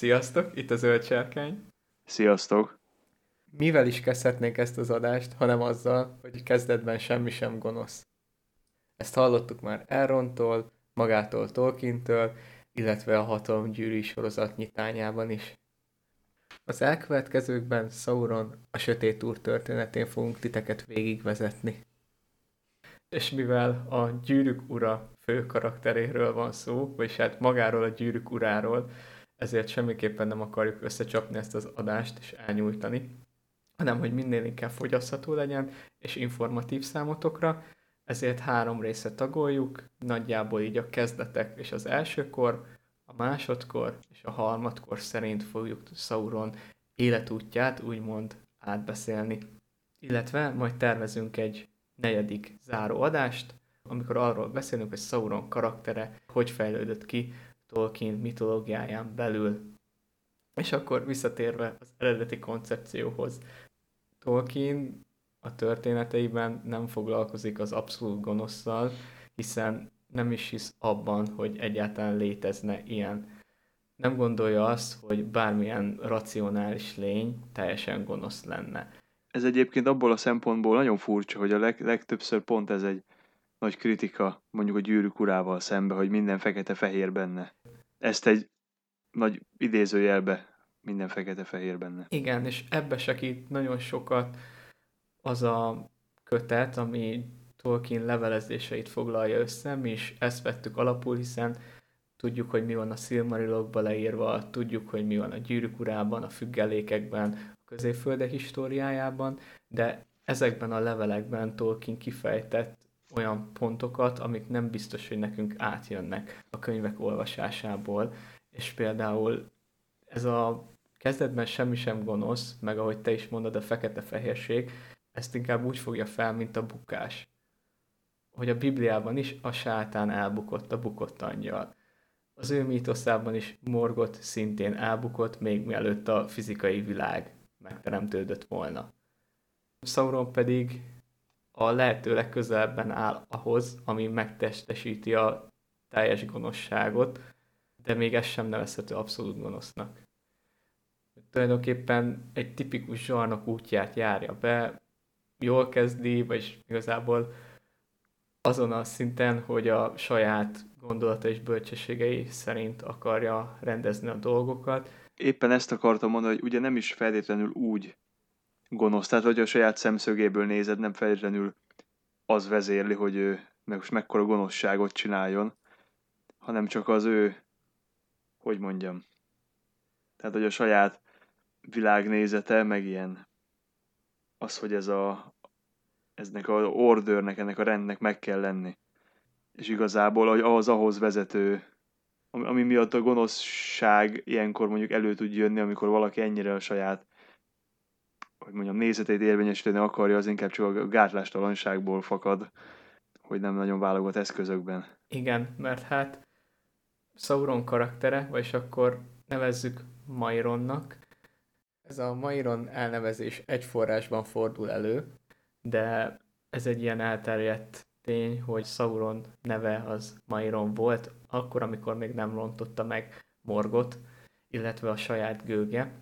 Sziasztok, itt a Zöld Sárkány. Sziasztok! Mivel is kezdhetnénk ezt az adást, hanem azzal, hogy kezdetben semmi sem gonosz. Ezt hallottuk már Elrontól, magától Tolkientől, illetve a Hatalom gyűrű sorozat nyitányában is. Az elkövetkezőkben Sauron a Sötét Úr történetén fogunk titeket végigvezetni. És mivel a Gyűrűk Ura fő karakteréről van szó, vagyis hát magáról a Gyűrűk Uráról, ezért semmiképpen nem akarjuk összecsapni ezt az adást és elnyújtani, hanem hogy minél inkább fogyasztható legyen és informatív számotokra, ezért három részre tagoljuk, nagyjából így a kezdetek és az elsőkor, a másodkor és a harmadkor szerint fogjuk Sauron életútját úgymond átbeszélni. Illetve majd tervezünk egy negyedik záró adást, amikor arról beszélünk, hogy Sauron karaktere hogy fejlődött ki Tolkien mitológiáján belül. És akkor visszatérve az eredeti koncepcióhoz, Tolkien a történeteiben nem foglalkozik az abszolút gonoszszal, hiszen nem is hisz abban, hogy egyáltalán létezne ilyen. Nem gondolja azt, hogy bármilyen racionális lény teljesen gonosz lenne. Ez egyébként abból a szempontból nagyon furcsa, hogy a leg, legtöbbször pont ez egy nagy kritika mondjuk a gyűrűk urával szembe, hogy minden fekete-fehér benne. Ezt egy nagy idézőjelbe minden fekete-fehér benne. Igen, és ebbe segít nagyon sokat az a kötet, ami Tolkien levelezéseit foglalja össze, mi is ezt vettük alapul, hiszen tudjuk, hogy mi van a Silmarilokban leírva, tudjuk, hogy mi van a gyűrűk urában, a függelékekben, a középföldek históriájában, de ezekben a levelekben Tolkien kifejtett olyan pontokat, amik nem biztos, hogy nekünk átjönnek a könyvek olvasásából, és például ez a kezdetben semmi sem gonosz, meg ahogy te is mondod, a fekete-fehérség, ezt inkább úgy fogja fel, mint a bukás. Hogy a Bibliában is a sátán elbukott, a bukott angyal. Az ő mítoszában is Morgot szintén elbukott, még mielőtt a fizikai világ megteremtődött volna. Sauron pedig a lehető legközelebben áll ahhoz, ami megtestesíti a teljes gonoszságot, de még ez sem nevezhető abszolút gonosznak. Tulajdonképpen egy tipikus zsarnok útját járja be, jól kezdi, vagy igazából azon a szinten, hogy a saját gondolata és bölcsességei szerint akarja rendezni a dolgokat. Éppen ezt akartam mondani, hogy ugye nem is feltétlenül úgy gonosz, tehát hogy a saját szemszögéből nézed, nem feltétlenül az vezérli, hogy ő meg most mekkora gonoszságot csináljon, hanem csak az ő, hogy mondjam, tehát hogy a saját világnézete, meg ilyen az, hogy ez a eznek a ordernek, ennek a rendnek meg kell lenni. És igazából az ahhoz vezető, ami, ami miatt a gonoszság ilyenkor mondjuk elő tud jönni, amikor valaki ennyire a saját hogy mondjam, nézetét érvényesíteni akarja, az inkább csak a gátlástalanságból fakad, hogy nem nagyon válogat eszközökben. Igen, mert hát Sauron karaktere, vagyis akkor nevezzük Maironnak. Ez a Mairon elnevezés egy forrásban fordul elő, de ez egy ilyen elterjedt tény, hogy Sauron neve az Mairon volt, akkor, amikor még nem rontotta meg Morgot, illetve a saját gőge.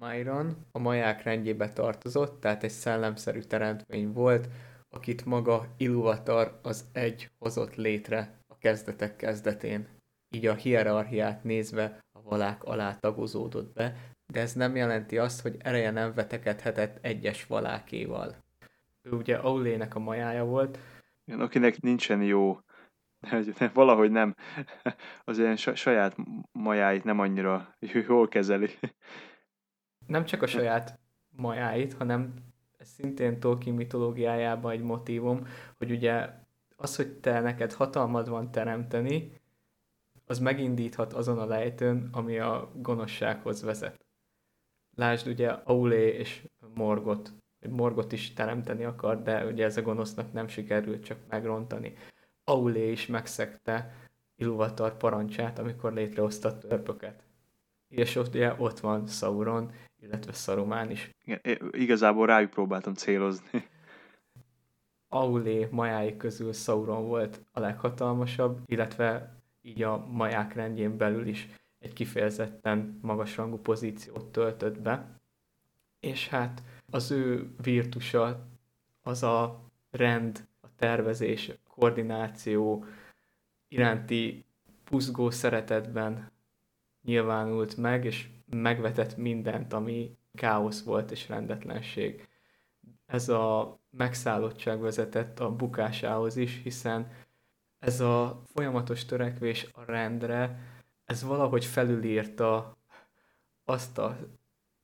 Mairon a maják rendjébe tartozott, tehát egy szellemszerű teremtmény volt, akit maga Iluvatar az egy hozott létre a kezdetek kezdetén. Így a hierarchiát nézve a valák alá tagozódott be, de ez nem jelenti azt, hogy ereje nem vetekedhetett egyes valákéval. Ő ugye Aulének a majája volt. Igen, akinek nincsen jó, valahogy nem, az ilyen saját majáit nem annyira jól kezeli nem csak a saját majáit, hanem ez szintén Tolkien mitológiájában egy motívum, hogy ugye az, hogy te neked hatalmad van teremteni, az megindíthat azon a lejtőn, ami a gonoszsághoz vezet. Lásd ugye Aulé és Morgot. Morgot is teremteni akar, de ugye ez a gonosznak nem sikerült csak megrontani. Aulé is megszegte Iluvatar parancsát, amikor létrehozta törpöket. És ott, ugye ott van Sauron, illetve Szarumán is. Igen, igazából rájuk próbáltam célozni. Aulé majái közül Sauron volt a leghatalmasabb, illetve így a maják rendjén belül is egy kifejezetten magasrangú pozíciót töltött be, és hát az ő virtusa az a rend, a tervezés, a koordináció iránti buzgó szeretetben nyilvánult meg, és megvetett mindent, ami káosz volt és rendetlenség. Ez a megszállottság vezetett a bukásához is, hiszen ez a folyamatos törekvés a rendre, ez valahogy felülírta azt a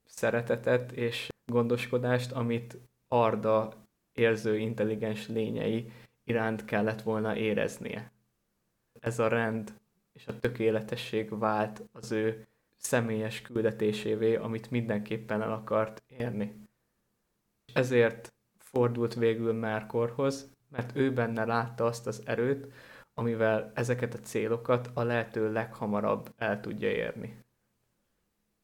szeretetet és gondoskodást, amit Arda érző, intelligens lényei iránt kellett volna éreznie. Ez a rend és a tökéletesség vált az ő személyes küldetésévé, amit mindenképpen el akart érni. Ezért fordult végül Márkorhoz, mert ő benne látta azt az erőt, amivel ezeket a célokat a lehető leghamarabb el tudja érni.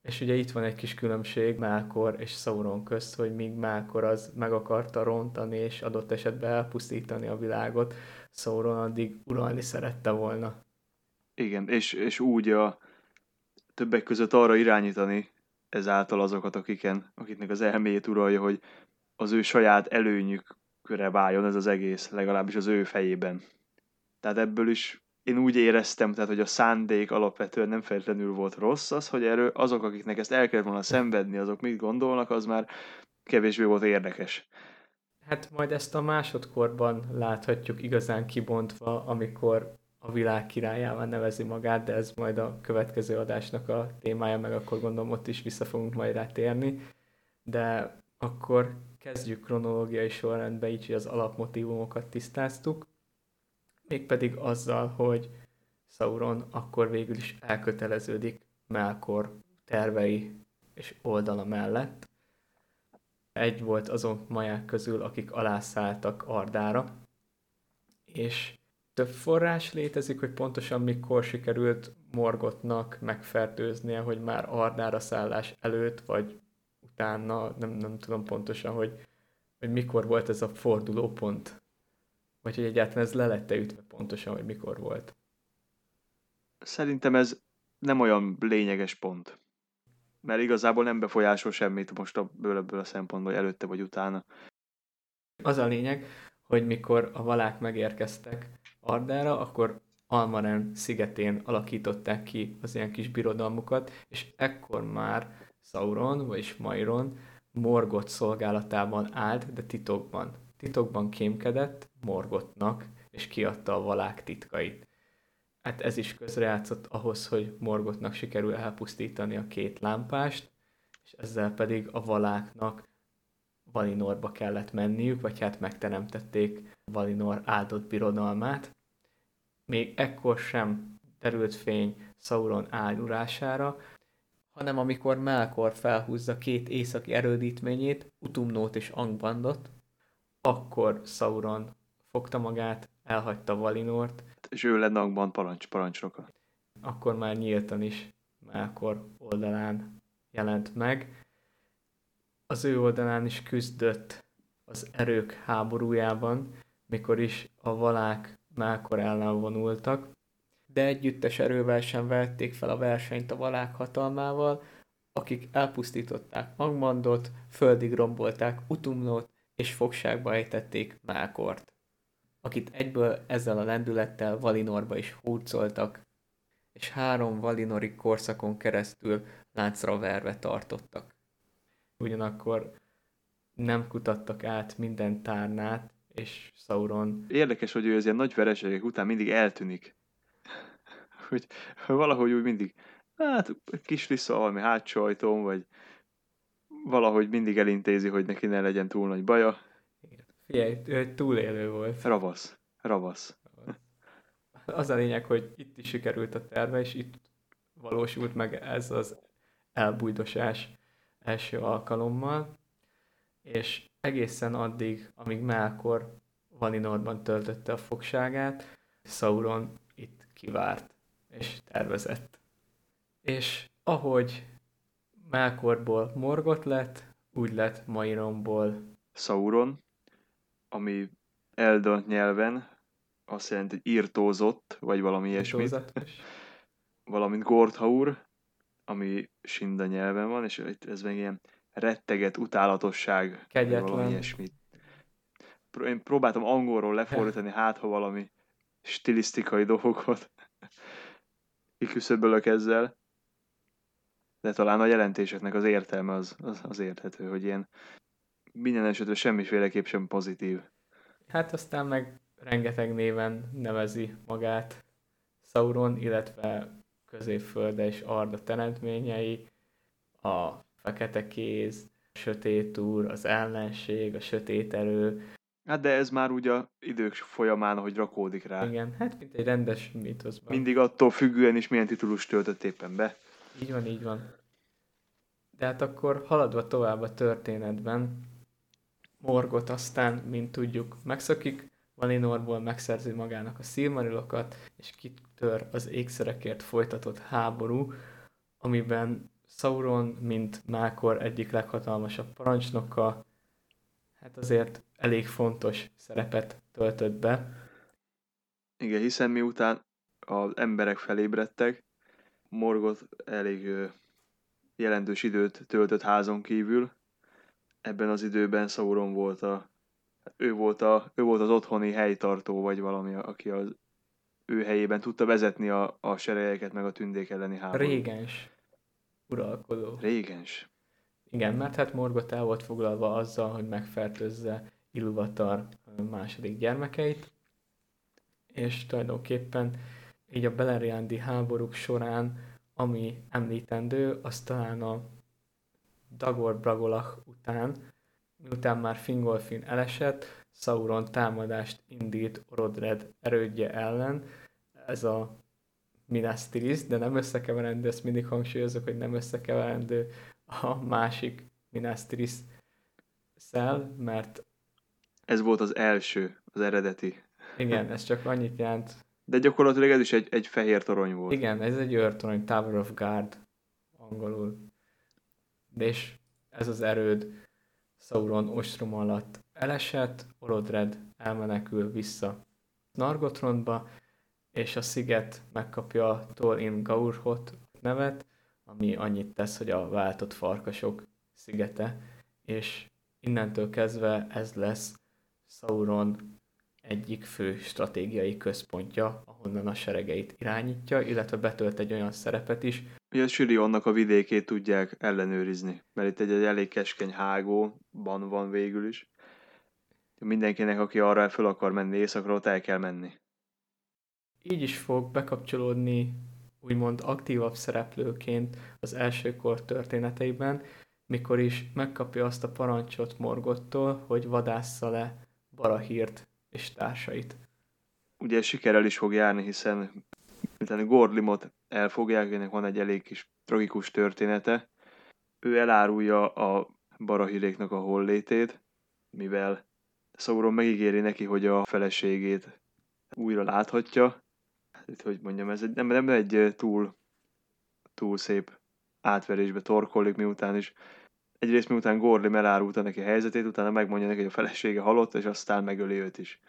És ugye itt van egy kis különbség Melkor és Sauron közt, hogy míg Melkor az meg akarta rontani és adott esetben elpusztítani a világot, Sauron addig uralni szerette volna. Igen, és, és úgy a többek között arra irányítani ezáltal azokat, akiken, akiknek az elméjét uralja, hogy az ő saját előnyükre váljon ez az egész, legalábbis az ő fejében. Tehát ebből is én úgy éreztem, tehát, hogy a szándék alapvetően nem feltétlenül volt rossz, az, hogy erről azok, akiknek ezt el kellett volna szenvedni, azok mit gondolnak, az már kevésbé volt érdekes. Hát majd ezt a másodkorban láthatjuk igazán kibontva, amikor a világ királyával nevezi magát, de ez majd a következő adásnak a témája, meg akkor gondolom ott is vissza fogunk majd rátérni. De akkor kezdjük kronológiai sorrendbe, így, hogy az alapmotívumokat tisztáztuk mégpedig azzal, hogy Sauron akkor végül is elköteleződik Melkor tervei és oldala mellett. Egy volt azon maják közül, akik alászálltak Ardára, és több forrás létezik, hogy pontosan mikor sikerült Morgotnak megfertőznie, hogy már Ardára szállás előtt, vagy utána, nem, nem tudom pontosan, hogy, hogy mikor volt ez a fordulópont vagy hogy egyáltalán ez le lett ütve pontosan, hogy mikor volt? Szerintem ez nem olyan lényeges pont. Mert igazából nem befolyásol semmit most ebből, ebből a szempontból, előtte vagy utána. Az a lényeg, hogy mikor a valák megérkeztek Ardára, akkor Almaren szigetén alakították ki az ilyen kis birodalmukat, és ekkor már Sauron, vagyis Mairon Morgot szolgálatában állt, de titokban titokban kémkedett Morgotnak, és kiadta a valák titkait. Hát ez is közrejátszott ahhoz, hogy Morgotnak sikerül elpusztítani a két lámpást, és ezzel pedig a valáknak Valinorba kellett menniük, vagy hát megteremtették Valinor áldott birodalmát. Még ekkor sem terült fény Sauron áldurására, hanem amikor Melkor felhúzza két északi erődítményét, Utumnót és Angbandot, akkor Sauron fogta magát, elhagyta Valinort. És ő lenne Angban parancs, parancsnoka. Akkor már nyíltan is Melkor oldalán jelent meg. Az ő oldalán is küzdött az erők háborújában, mikor is a valák Melkor ellen vonultak, de együttes erővel sem vették fel a versenyt a valák hatalmával, akik elpusztították Angmandot, földig rombolták Utumnót, és fogságba ejtették Mákort, akit egyből ezzel a lendülettel Valinorba is hurcoltak, és három valinori korszakon keresztül láncra verve tartottak. Ugyanakkor nem kutattak át minden tárnát, és Sauron... Érdekes, hogy ő az ilyen nagy vereségek után mindig eltűnik. hogy valahogy úgy mindig, hát kis vissza valami hátsó ajtón, vagy valahogy mindig elintézi, hogy neki ne legyen túl nagy baja. Figyelj, ő egy túlélő volt. Ravasz. Ravasz. Az a lényeg, hogy itt is sikerült a terve, és itt valósult meg ez az elbújdosás első alkalommal, és egészen addig, amíg Melkor Valinorban töltötte a fogságát, Sauron itt kivárt és tervezett. És ahogy Melkorból Morgot lett, úgy lett Maironból Sauron, ami Elda nyelven azt jelenti, hogy írtózott, vagy valami ilyesmi. Valamint Gordhaur, ami Sinda nyelven van, és ez meg ilyen retteget utálatosság, Kegyetlen. valami ilyesmit. Én próbáltam angolról lefordítani, hát ha valami stilisztikai dolgot kiküszöbölök ezzel, de talán a jelentéseknek az értelme az, az, az érthető, hogy ilyen minden esetre semmiféleképp sem pozitív. Hát aztán meg rengeteg néven nevezi magát Sauron, illetve Középfölde és Arda teremtményei, a fekete kéz, a sötét úr, az ellenség, a sötét erő. Hát de ez már úgy a idők folyamán, ahogy rakódik rá. Igen, hát mint egy rendes mítoszban. Mindig attól függően is milyen titulus töltött éppen be. Így van, így van. De hát akkor haladva tovább a történetben, Morgot aztán, mint tudjuk, megszakik, Valinorból megszerzi magának a Silmarilokat, és kitör az ékszerekért folytatott háború, amiben Sauron, mint Mákor egyik leghatalmasabb parancsnoka, hát azért elég fontos szerepet töltött be. Igen, hiszen miután az emberek felébredtek, Morgot elég jelentős időt töltött házon kívül. Ebben az időben Sauron volt a, ő volt, a, ő volt az otthoni helytartó, vagy valami, aki az ő helyében tudta vezetni a, a seregeket, meg a tündék elleni háborút. Régens uralkodó. Régens. Igen, mert hát Morgot el volt foglalva azzal, hogy megfertőzze Ilúvatar ö, második gyermekeit, és tulajdonképpen így a Beleriandi háborúk során, ami említendő, az talán a Dagor Bragolach után, miután már Fingolfin elesett, Sauron támadást indít Orodred erődje ellen. Ez a Minas Tirith, de nem összekeverendő, ezt mindig hangsúlyozok, hogy nem összekeverendő a másik Minas Tirith szel, mert Ez volt az első, az eredeti. igen, ez csak annyit jelent. De gyakorlatilag ez is egy, egy fehér torony volt. Igen, ez egy őrtorony, Tower of Guard angolul. De és ez az erőd Sauron ostrom alatt elesett, Orodred elmenekül vissza Nargothrondba, és a sziget megkapja Tol in Gaurhot nevet, ami annyit tesz, hogy a váltott farkasok szigete, és innentől kezdve ez lesz Sauron egyik fő stratégiai központja, ahonnan a seregeit irányítja, illetve betölt egy olyan szerepet is, Ugye Sirionnak a vidékét tudják ellenőrizni, mert itt egy, egy elég keskeny hágóban van végül is. Mindenkinek, aki arra fel akar menni északra, ott el kell menni. Így is fog bekapcsolódni úgymond aktívabb szereplőként az első kor történeteiben, mikor is megkapja azt a parancsot Morgottól, hogy vadásza le Barahírt és társait. Ugye sikerrel is fog járni, hiszen miután Gorlimot elfogják, ennek van egy elég kis tragikus története. Ő elárulja a Barahiréknak a hollétét, mivel Sauron megígéri neki, hogy a feleségét újra láthatja. Itt, hogy mondjam, ez egy, nem, nem egy túl, túl szép átverésbe torkollik, miután is egyrészt miután Gorlim elárulta neki a helyzetét, utána megmondja neki, hogy a felesége halott, és aztán megöli őt is.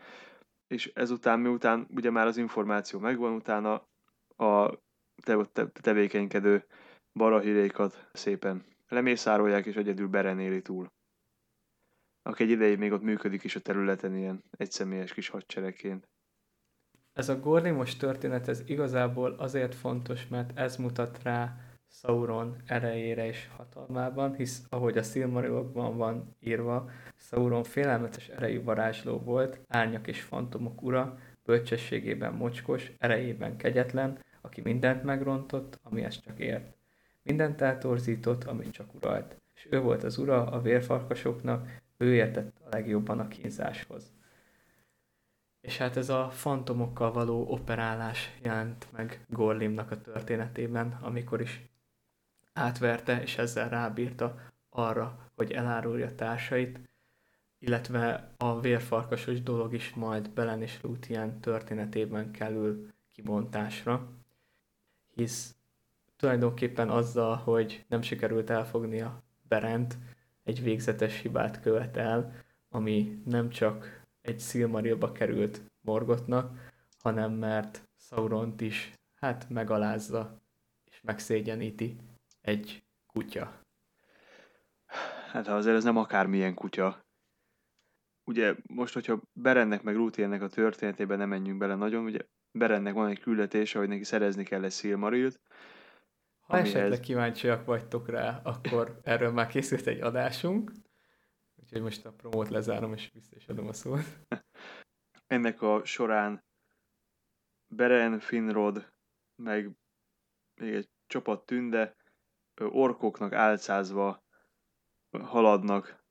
És ezután, miután ugye már az információ megvan, utána a te, te, tevékenykedő barahirékat szépen lemészárolják, és egyedül Beren éli túl. Aki egy ideig még ott működik is a területen ilyen egyszemélyes kis hadseregként. Ez a Gorlimos történet, ez igazából azért fontos, mert ez mutat rá Sauron erejére és hatalmában, hisz ahogy a Silmarilokban van írva, Sauron félelmetes erejű varázsló volt, árnyak és fantomok ura, bölcsességében mocskos, erejében kegyetlen, aki mindent megrontott, amihez csak ért. Mindent eltorzított, amit csak uralt. És ő volt az ura a vérfarkasoknak, ő értett a legjobban a kínzáshoz. És hát ez a fantomokkal való operálás jelent meg Gorlimnak a történetében, amikor is átverte, és ezzel rábírta arra, hogy elárulja társait, illetve a vérfarkasos dolog is majd Belen és Lúthien történetében kerül kibontásra, hisz tulajdonképpen azzal, hogy nem sikerült elfognia Berent, egy végzetes hibát követ el, ami nem csak egy Silmarilba került Morgotnak, hanem mert Sauront is hát megalázza és megszégyeníti egy kutya. Hát azért ez nem akármilyen kutya. Ugye most, hogyha Berennek meg Lúthiernek a történetében nem menjünk bele nagyon, ugye Berennek van egy küldetése, hogy neki szerezni kell egy Silmarilt. Ha amihez... esetleg kíváncsiak vagytok rá, akkor erről már készült egy adásunk. Úgyhogy most a promót lezárom, és vissza is adom a szót. Ennek a során Beren, Finrod, meg még egy csapat tünde orkoknak álcázva haladnak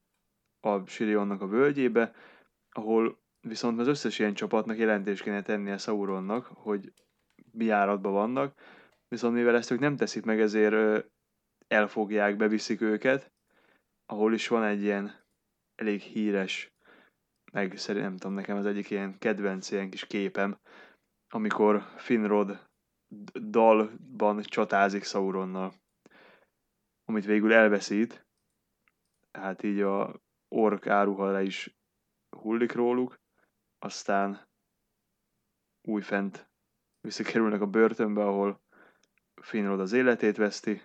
a Sirionnak a völgyébe, ahol viszont az összes ilyen csapatnak jelentést kéne tennie Sauronnak, hogy mi áratban vannak, viszont mivel ezt ők nem teszik meg, ezért elfogják, beviszik őket, ahol is van egy ilyen elég híres, meg szerintem nem tudom, nekem az egyik ilyen kedvenc ilyen kis képem, amikor Finrod dalban csatázik Sauronnal, amit végül elveszít, hát így a ork áruha le is hullik róluk, aztán újfent visszakerülnek a börtönbe, ahol Finrod az életét veszti,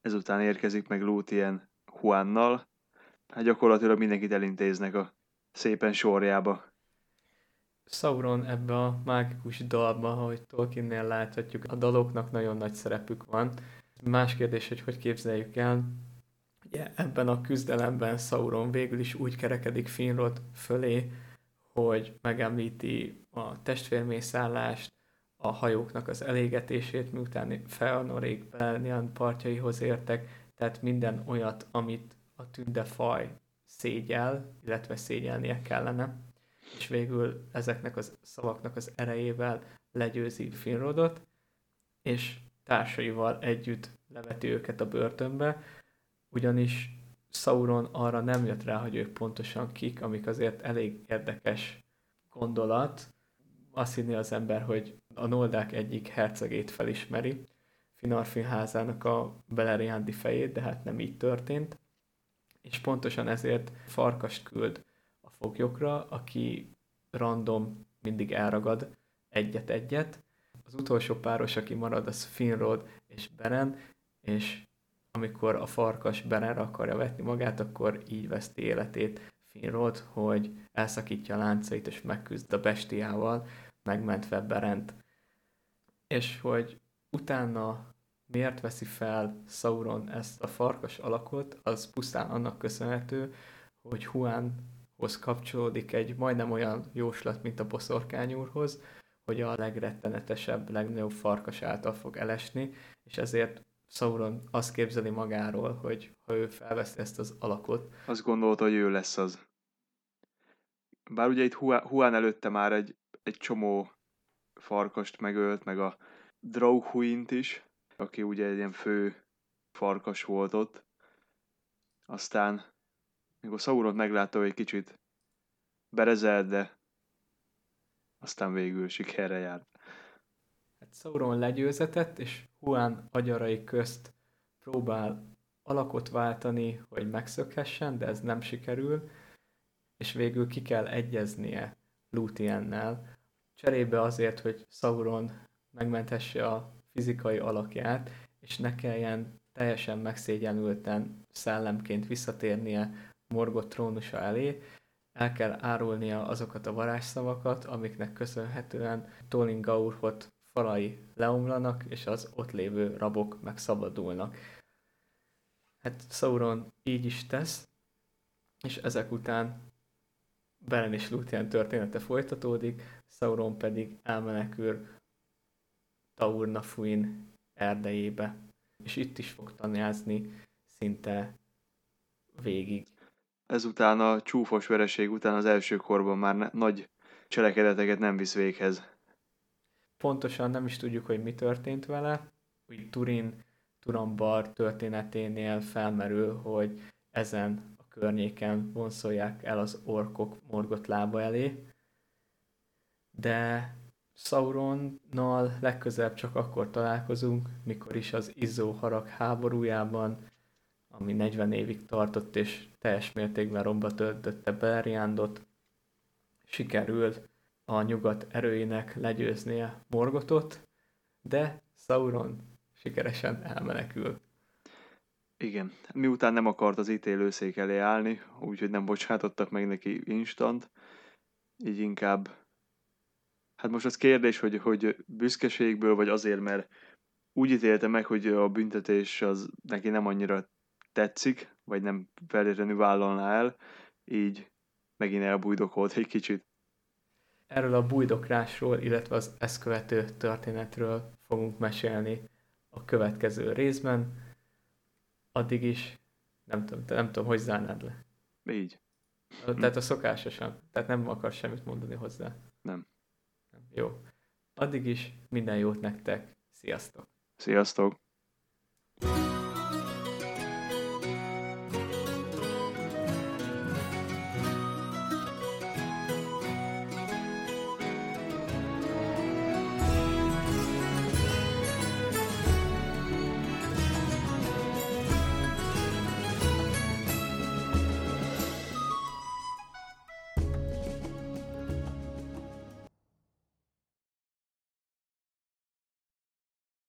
ezután érkezik meg Lúthien Juannal, hát gyakorlatilag mindenkit elintéznek a szépen sorjába. Sauron ebbe a mágikus dalba, ahogy Tolkiennél láthatjuk, a daloknak nagyon nagy szerepük van. Más kérdés, hogy hogy képzeljük el. Ugye ebben a küzdelemben Sauron végül is úgy kerekedik Finrod fölé, hogy megemlíti a testvérmészállást, a hajóknak az elégetését, miután Felnorék Belnian partjaihoz értek, tehát minden olyat, amit a tündefaj szégyel, illetve szégyelnie kellene és végül ezeknek az szavaknak az erejével legyőzi Finrodot, és társaival együtt leveti őket a börtönbe, ugyanis Sauron arra nem jött rá, hogy ők pontosan kik, amik azért elég érdekes gondolat. Azt hinni az ember, hogy a Noldák egyik hercegét felismeri, Finarfin házának a Beleriandi fejét, de hát nem így történt. És pontosan ezért farkast küld foglyokra, aki random mindig elragad egyet-egyet. Az utolsó páros, aki marad, az Finrod és Beren, és amikor a farkas Berenre akarja vetni magát, akkor így veszti életét Finrod, hogy elszakítja a láncait és megküzd a bestiával, megmentve Berent. És hogy utána miért veszi fel Sauron ezt a farkas alakot, az pusztán annak köszönhető, hogy Huan hoz kapcsolódik egy majdnem olyan jóslat, mint a boszorkány úrhoz, hogy a legrettenetesebb, legnagyobb farkas által fog elesni, és ezért Sauron azt képzeli magáról, hogy ha ő felveszi ezt az alakot. Azt gondolta, hogy ő lesz az. Bár ugye itt Huán előtte már egy, egy csomó farkast megölt, meg a Drauhuint is, aki ugye egy ilyen fő farkas volt ott. Aztán mikor Sauron meglátta, hogy egy kicsit berezelt, de aztán végül sikerre járt. Hát Sauron legyőzetett, és Huan agyarai közt próbál alakot váltani, hogy megszökhessen, de ez nem sikerül, és végül ki kell egyeznie Lúthiennel, cserébe azért, hogy Sauron megmenthesse a fizikai alakját, és ne kelljen teljesen megszégyenülten szellemként visszatérnie Morgoth trónusa elé, el kell árulnia azokat a varázsszavakat, amiknek köszönhetően Tolin Gaurhot falai leomlanak, és az ott lévő rabok megszabadulnak. Hát Sauron így is tesz, és ezek után Beren és Lúthien története folytatódik, Sauron pedig elmenekül Taurnafuin erdejébe, és itt is fog tanyázni szinte végig ezután a csúfos vereség után az első korban már ne, nagy cselekedeteket nem visz véghez. Pontosan nem is tudjuk, hogy mi történt vele. Úgy Turin, Turambar történeténél felmerül, hogy ezen a környéken vonszolják el az orkok morgott lába elé. De Sauronnal legközelebb csak akkor találkozunk, mikor is az Izzó harag háborújában ami 40 évig tartott, és teljes mértékben romba töltötte Beleriandot, sikerült a nyugat erőinek legyőznie Morgotot, de Sauron sikeresen elmenekül. Igen. Miután nem akart az ítélőszék elé állni, úgyhogy nem bocsátottak meg neki instant, így inkább Hát most az kérdés, hogy, hogy büszkeségből, vagy azért, mert úgy ítélte meg, hogy a büntetés az neki nem annyira tetszik, vagy nem feltétlenül vállalná el, így megint elbújdokolt egy kicsit. Erről a bújdokrásról, illetve az ezt követő történetről fogunk mesélni a következő részben. Addig is nem tudom, nem tudom, hogy zárnád le. Így. Tehát a szokásosan. Tehát nem akar semmit mondani hozzá. Nem. Jó. Addig is minden jót nektek. Sziasztok! Sziasztok!